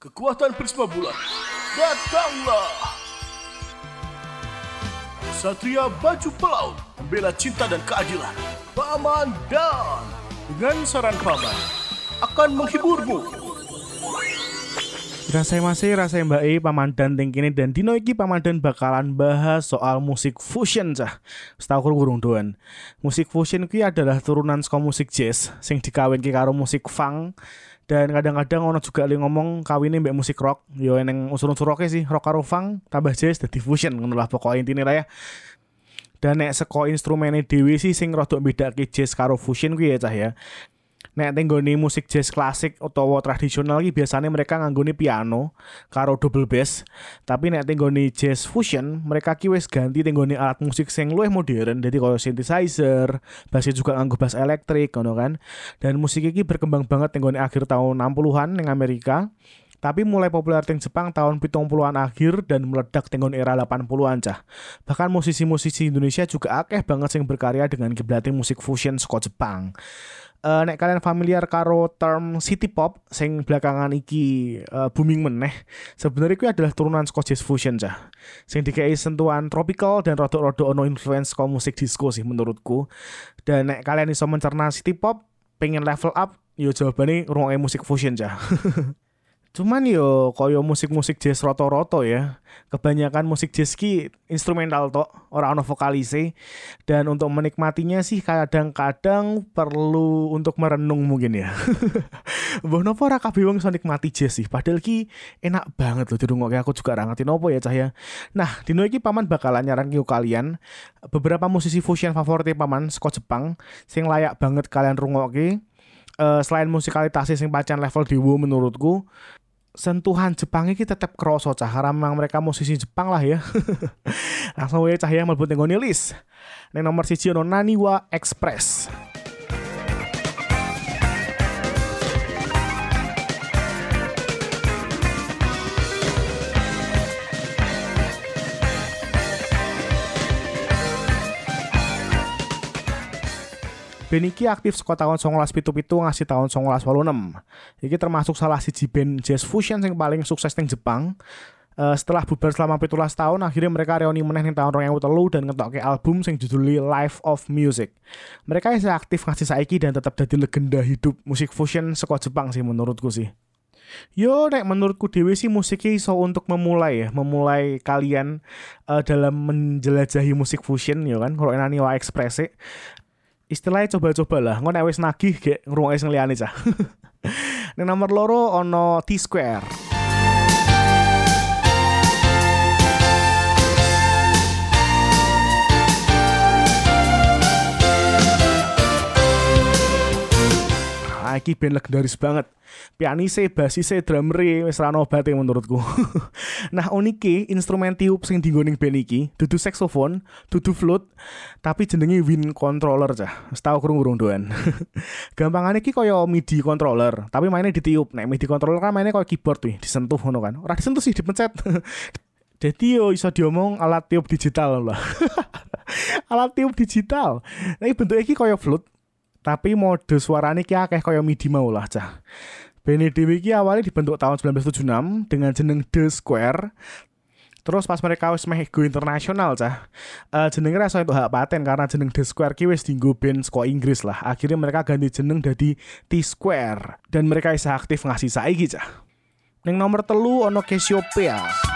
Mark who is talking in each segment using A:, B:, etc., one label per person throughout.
A: Kekuatan Prisma Bulan, datanglah! Satria baju pelaut, membela cinta dan keadilan. Paman Dan, dengan saran paman, akan menghiburmu.
B: Rasai masih rasai mbak E paman dan tingkini dan dino iki paman dan bakalan bahas soal musik fusion cah. Setahu aku kurung doan. Musik fusion ki adalah turunan saka musik jazz sing dikawin ki karo musik funk dan kadang-kadang ono juga li ngomong kawinnya mbak musik rock. Yo eneng unsur-unsur rocknya sih rock karo funk tambah jazz dadi fusion ngono lah pokoknya intinya lah ya. Dan nek seko instrumennya dewi sih sing rodok beda jazz karo fusion kuwi ya cah ya nek tenggoni musik jazz klasik utawa tradisional iki biasanya mereka nganggoni piano karo double bass. Tapi nek tenggoni jazz fusion mereka ki wis ganti tenggoni alat musik sing luwih modern jadi kaya synthesizer bassnya juga nganggo bass elektrik ngono kan. Dan musik iki berkembang banget tenggoni akhir tahun 60-an ning Amerika tapi mulai populer di Jepang tahun 70-an akhir dan meledak dengan era 80-an cah. Bahkan musisi-musisi Indonesia juga akeh banget yang berkarya dengan kiblating musik fusion saka Jepang. Uh, nek kalian familiar karo term city pop sing belakangan iki uh, booming meneh sebenarnya itu adalah turunan saka jazz fusion cah sing dikai sentuhan tropical dan rodok-rodok ono influence saka musik disco sih menurutku dan nek kalian iso mencerna city pop pengen level up yo jawabannya ruang musik fusion cah Cuman yo koyo musik-musik jazz roto-roto ya. Kebanyakan musik jazz ki instrumental tok, ora ono vokalise. Dan untuk menikmatinya sih kadang-kadang perlu untuk merenung mungkin ya. Mbah nopo ora kabeh wong nikmati jazz sih. Padahal ki enak banget loh dirungokke aku juga ora ngerti nopo ya cahya. Nah, dino iki paman bakalan nyaran kalian beberapa musisi fusion favorit paman saka Jepang sing layak banget kalian rungokke. Uh, selain musikalitasnya sing pacan level dewa menurutku sentuhan Jepang ini tetap kroso cah. Memang mereka musisi Jepang lah ya. Langsung wae cahaya mlebu ning list. Ning nomor siji Naniwa Express Band iki aktif saka tahun 1977 ngasih tahun 1986. Iki termasuk salah siji band jazz fusion yang paling sukses ning Jepang. Uh, setelah bubar selama 17 tahun, akhirnya mereka reuni meneh ning tahun 2003 dan ngetokke album sing judulnya Life of Music. Mereka masih aktif ngasih saiki dan tetap jadi legenda hidup musik fusion saka Jepang sih menurutku sih. Yo, nek menurutku dewi sih musiknya iso untuk memulai ya, memulai kalian uh, dalam menjelajahi musik fusion ya kan, kalau enani wa ekspresi istilahnya coba-coba lah ngono wis nagih gek ngrungokke sing liyane cah. Ning nomor loro ono T Square. Nah, iki band legendaris banget. Pianise, basise, drummer wis ra obate menurutku. nah, unike instrumen tiup sing dienggo band iki dudu saxophone, dudu flute, tapi jenenge wind controller cah. Wis tau krungu doan. Gampangane iki kaya MIDI controller, tapi mainnya ditiup. Nek MIDI controller kan mainnya kaya keyboard tuh, disentuh ngono kan. Ora disentuh sih dipencet. Jadi yo iso diomong alat tiup digital lah. alat tiup digital. Nah, bentuknya iki kaya flute, tapi mode suaranya ki akeh kaya MIDI mau lah cah. Bene dhewe iki awalnya dibentuk tahun 1976 dengan jeneng The Square. Terus pas mereka wis meh go internasional cah. Uh, jenenge rasa itu hak paten karena jeneng The Square ki wis dinggo band saka Inggris lah. Akhirnya mereka ganti jeneng jadi T Square dan mereka bisa aktif ngasih saiki cah. Ning nomor telu ono Cassiopeia.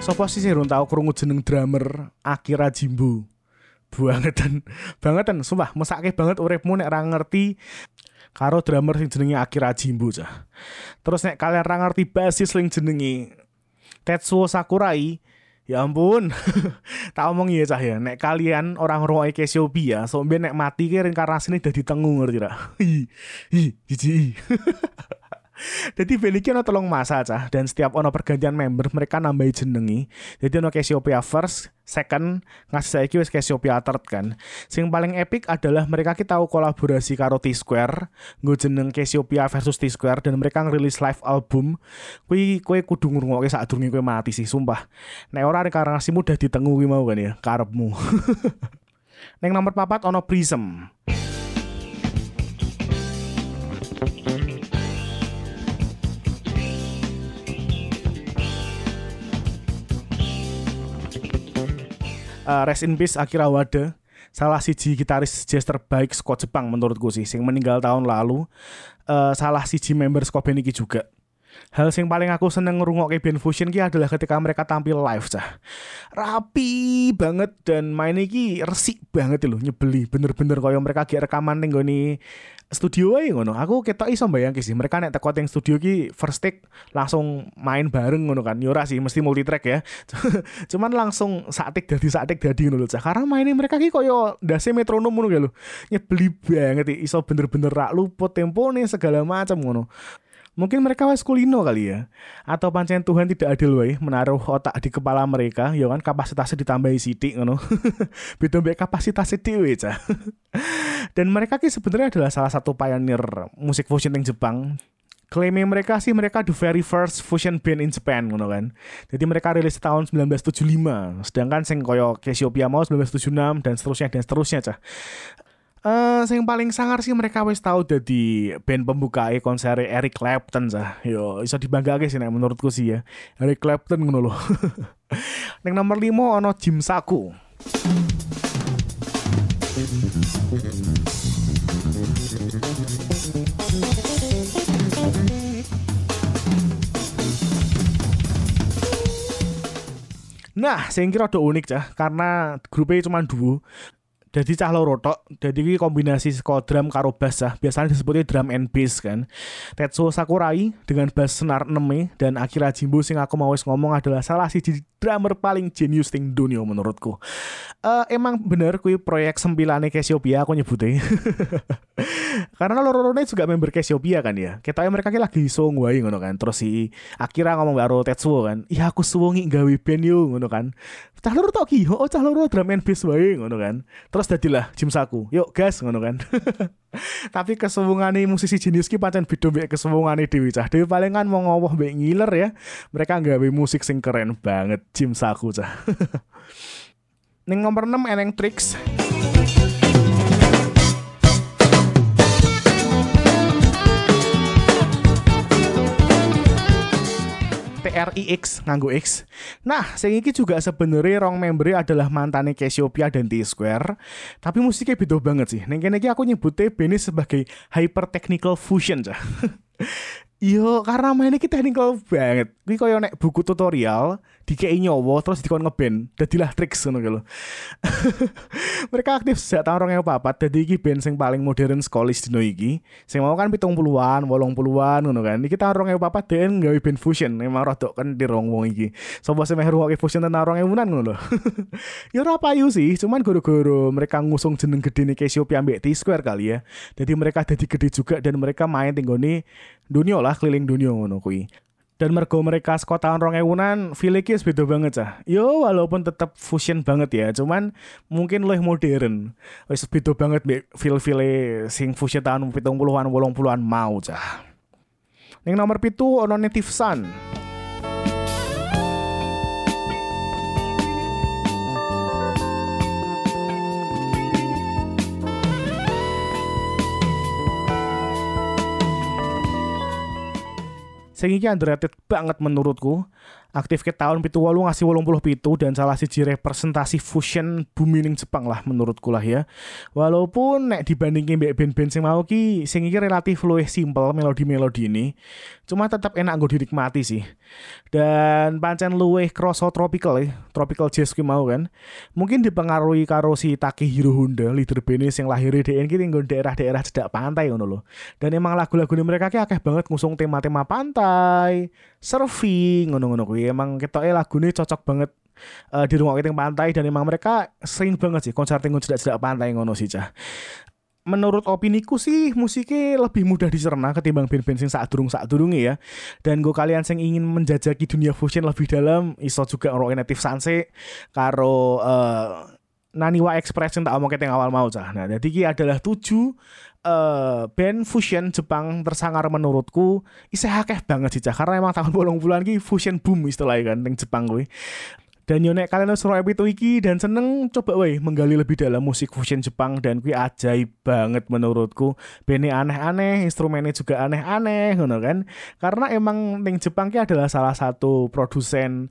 B: Sopo sih sih tau krungu jeneng drummer Akira Jimbo. Bangetan, bangetan, sumpah mesake banget uripmu nek ra ngerti karo drummer sing jenenge Akira Jimbo cah. Terus nek kalian ra ngerti basis sing jenenge Tetsuo Sakurai, Ya ampun, tak omong ya cah ya. Nek kalian orang roe Cassiopeia, so nek mati ki reinkarnasine dadi tengu ngerti ra? Hi, hi, jiji. Jadi band iki ono telung masa cah dan setiap ono pergantian member mereka nambahi jenengi. Jadi ono Cassiopeia first, second, ngasih saiki wis Cassiopeia third kan. Sing paling epic adalah mereka kita tahu kolaborasi karo T Square, nggo jeneng Cassiopeia versus T Square dan mereka ngerilis live album. Kuwi kowe kudu ngrungokke sadurunge kowe mati sih sumpah. Nek ora rekarnasimu udah ditengu kuwi mau kan ya, karepmu. Neng nomor papat ono Prism. Uh, rest in peace Akira Wada salah siji gitaris jazz terbaik squad Jepang menurutku sih sing meninggal tahun lalu. Uh, salah siji member squad iki juga Hal yang paling aku seneng ngerungokke band fusion ki adalah ketika mereka tampil live cah. Rapi banget dan main iki resik banget loh, nyebeli bener-bener kaya mereka gak rekaman ning goni studio aja ngono. Aku ketok iso bayangke sih, mereka nek teko yang studio ki first take langsung main bareng ngono kan. Yora sih mesti multi track ya. Cuman langsung saat take dadi saat take dadi ngono lho. Karena mainnya mereka ki koyo ndase metronom ngono lho. Nyebeli banget iso bener-bener rak luput nih segala macam ngono. Mungkin mereka wes kulino kali ya. Atau pancen Tuhan tidak adil wae menaruh otak di kepala mereka, ya kan kapasitasnya ditambahi sidik ngono. Beda mbek kapasitasnya dhewe cah. Dan mereka ki sebenarnya adalah salah satu pioneer musik fusion yang Jepang. Klaimnya mereka sih mereka the very first fusion band in Japan ngono kan. Jadi mereka rilis tahun 1975, sedangkan sing koyo Cassiopeia mau 1976 dan seterusnya dan seterusnya cah. Uh, yang paling sangar sih mereka wis tahu jadi band pembuka konser Eric Clapton sah. Yo iso dibanggakan sih menurutku sih ya. Eric Clapton ngono loh. Yang nomor 5 ono Jim Saku. Nah, saya kira unik cah karena grupnya cuma dua jadi cah loro tok jadi ini kombinasi saka drum karo bass ya biasanya disebutnya drum and bass kan. Tetsuo Sakurai dengan bass senar 6 dan Akira Jimbo sing aku mau ngomong adalah salah siji drummer paling jenius ting dunia menurutku. Uh, emang bener kui proyek sembilane Cassiopeia aku nyebutnya. Karena loro-lorone juga member Cassiopeia kan ya. Kita mereka lagi song wae ngono kan. Terus si Akira ngomong karo Tetsuo kan, "Iya aku suwengi gawe band yo" ngono kan. Cah loro tok oh cah loro drum and bass wae ngono kan. Terus dadilah Jim Saku. Yuk gas ngono kan. Tapi kesuwungane musisi jenius ki pancen beda mbek kesuwungane Dewi Cah. Dewi paling kan mau ngowoh mbek ngiler ya. Mereka nggawe musik sing keren banget, Jim Saku Cah. Ning nomor 6 eneng Tricks. TRIX nganggo X. Nah, sing iki juga sebenarnya rong member adalah mantane Cassiopeia dan T Square, tapi musiknya beda banget sih. Ning kene iki aku nyebutnya Beni sebagai hyper technical fusion cah. Yo karena mainnya kita technical banget. Kuwi koyo nek buku tutorial dikei nyowo terus dikon ngeben dadilah tricks ngono lho. Mereka aktif sejak tahun 2004 dadi iki band sing paling modern sekolis dino iki. Sing mau kan 70-an, 80-an ngono kan. Iki tahun 2004 den gawe band fusion. Emang rodok kan di rong wong iki. Sopo sing fusion tahun 2000-an ngono lho. ya ora sih, cuman goro-goro mereka ngusung jeneng gede nih Cassiopeia ambek T Square kali ya. Jadi mereka jadi gede juga dan mereka main tinggoni dunia lah keliling dunia ngono kuwi. Dan mergo mereka saka tahun rong ewunan, feel iki beda banget cah. Yo walaupun tetap fusion banget ya, cuman mungkin lebih modern. Wis beda banget mbek feel-feel sing fusion tahun 70-an 80-an mau cah. Ning nomor pitu ono Native Sun. Sing iki underrated banget menurutku aktif ke tahun pitu walu ngasih wolong puluh pitu dan salah siji representasi fusion bumi ning Jepang lah menurutku lah ya. Walaupun nek dibandingin mbak band-band sing mau ki sing iki relatif luwih simple melodi-melodi ini cuma tetap enak gue dinikmati sih. Dan pancen luwih kroso tropical ya tropical jazz ki mau kan. Mungkin dipengaruhi karo si Takehiro Honda leader band sing lahir di DN ki daerah-daerah cedak pantai ngono loh dan emang lagu-lagu mereka ki akeh banget ngusung tema-tema pantai surfing ngono-ngono kuwi emang kita eh lagu ini cocok banget uh, di rumah kita pantai dan emang mereka sering banget sih konser tinggal cedak-cedak pantai ngono sih cah menurut opiniku sih musiknya lebih mudah dicerna ketimbang band-band sing saat durung saat durunge ya. Dan gue kalian sing ingin menjajaki dunia fusion lebih dalam, iso juga ngerokin Native Sanse karo uh, Naniwa Express yang tak omong yang awal mau cah. Nah, jadi ini adalah tujuh uh, band fusion Jepang tersangar menurutku isih akeh banget sih cah karena emang tahun bolong bulan ki fusion boom istilahnya kan yang Jepang gue dan yo nek kalian seru episode iki dan seneng coba wae menggali lebih dalam musik fusion Jepang dan kuwi ajaib banget menurutku. Bene aneh-aneh, instrumennya juga aneh-aneh ngono kan. Karena emang ning Jepang ki adalah salah satu produsen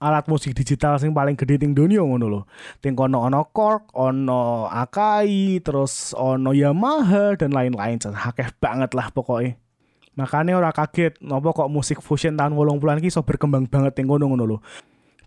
B: alat musik digital sing paling gede ting dunia ngono lho. Ting kono ono Korg, ono Akai, terus ono Yamaha dan lain-lain. Akeh banget lah pokoknya. Makanya ora kaget nopo kok musik fusion tahun 80-an ki so berkembang banget ting kono ngono lho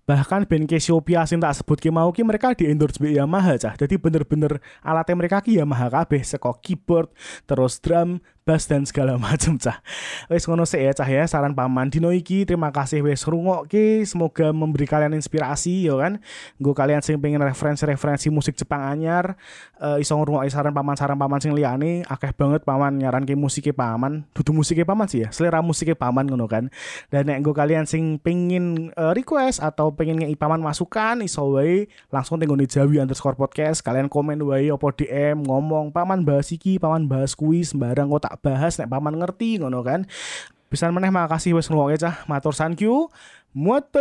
B: bahkan band Cassiopeia sing tak sebut ki mau ki mereka di endorse bi Yamaha cah jadi bener-bener alatnya mereka ki Yamaha kabeh seko keyboard terus drum bass dan segala macam cah. Wes ngono sih ya cah ya saran paman dino iki terima kasih wes ki semoga memberi kalian inspirasi yo kan. Gue kalian sing pengen referensi-referensi musik Jepang anyar uh, iso ngrungoki saran paman saran paman sing liyane akeh banget paman nyaran ke musiknya paman. Dudu musiknya paman sih ya, selera musiknya paman ngono kan. Dan nek gue kalian sing pengen uh, request atau pengen ngei paman masukan iso wae langsung tengok di Jawi underscore podcast kalian komen wae opo DM ngomong paman bahas iki, paman bahas kuis sembarang kok tak bahas nek paman ngerti ngono kan. Bisa meneh makasih wis ngrungokke cah. Matur you. Muat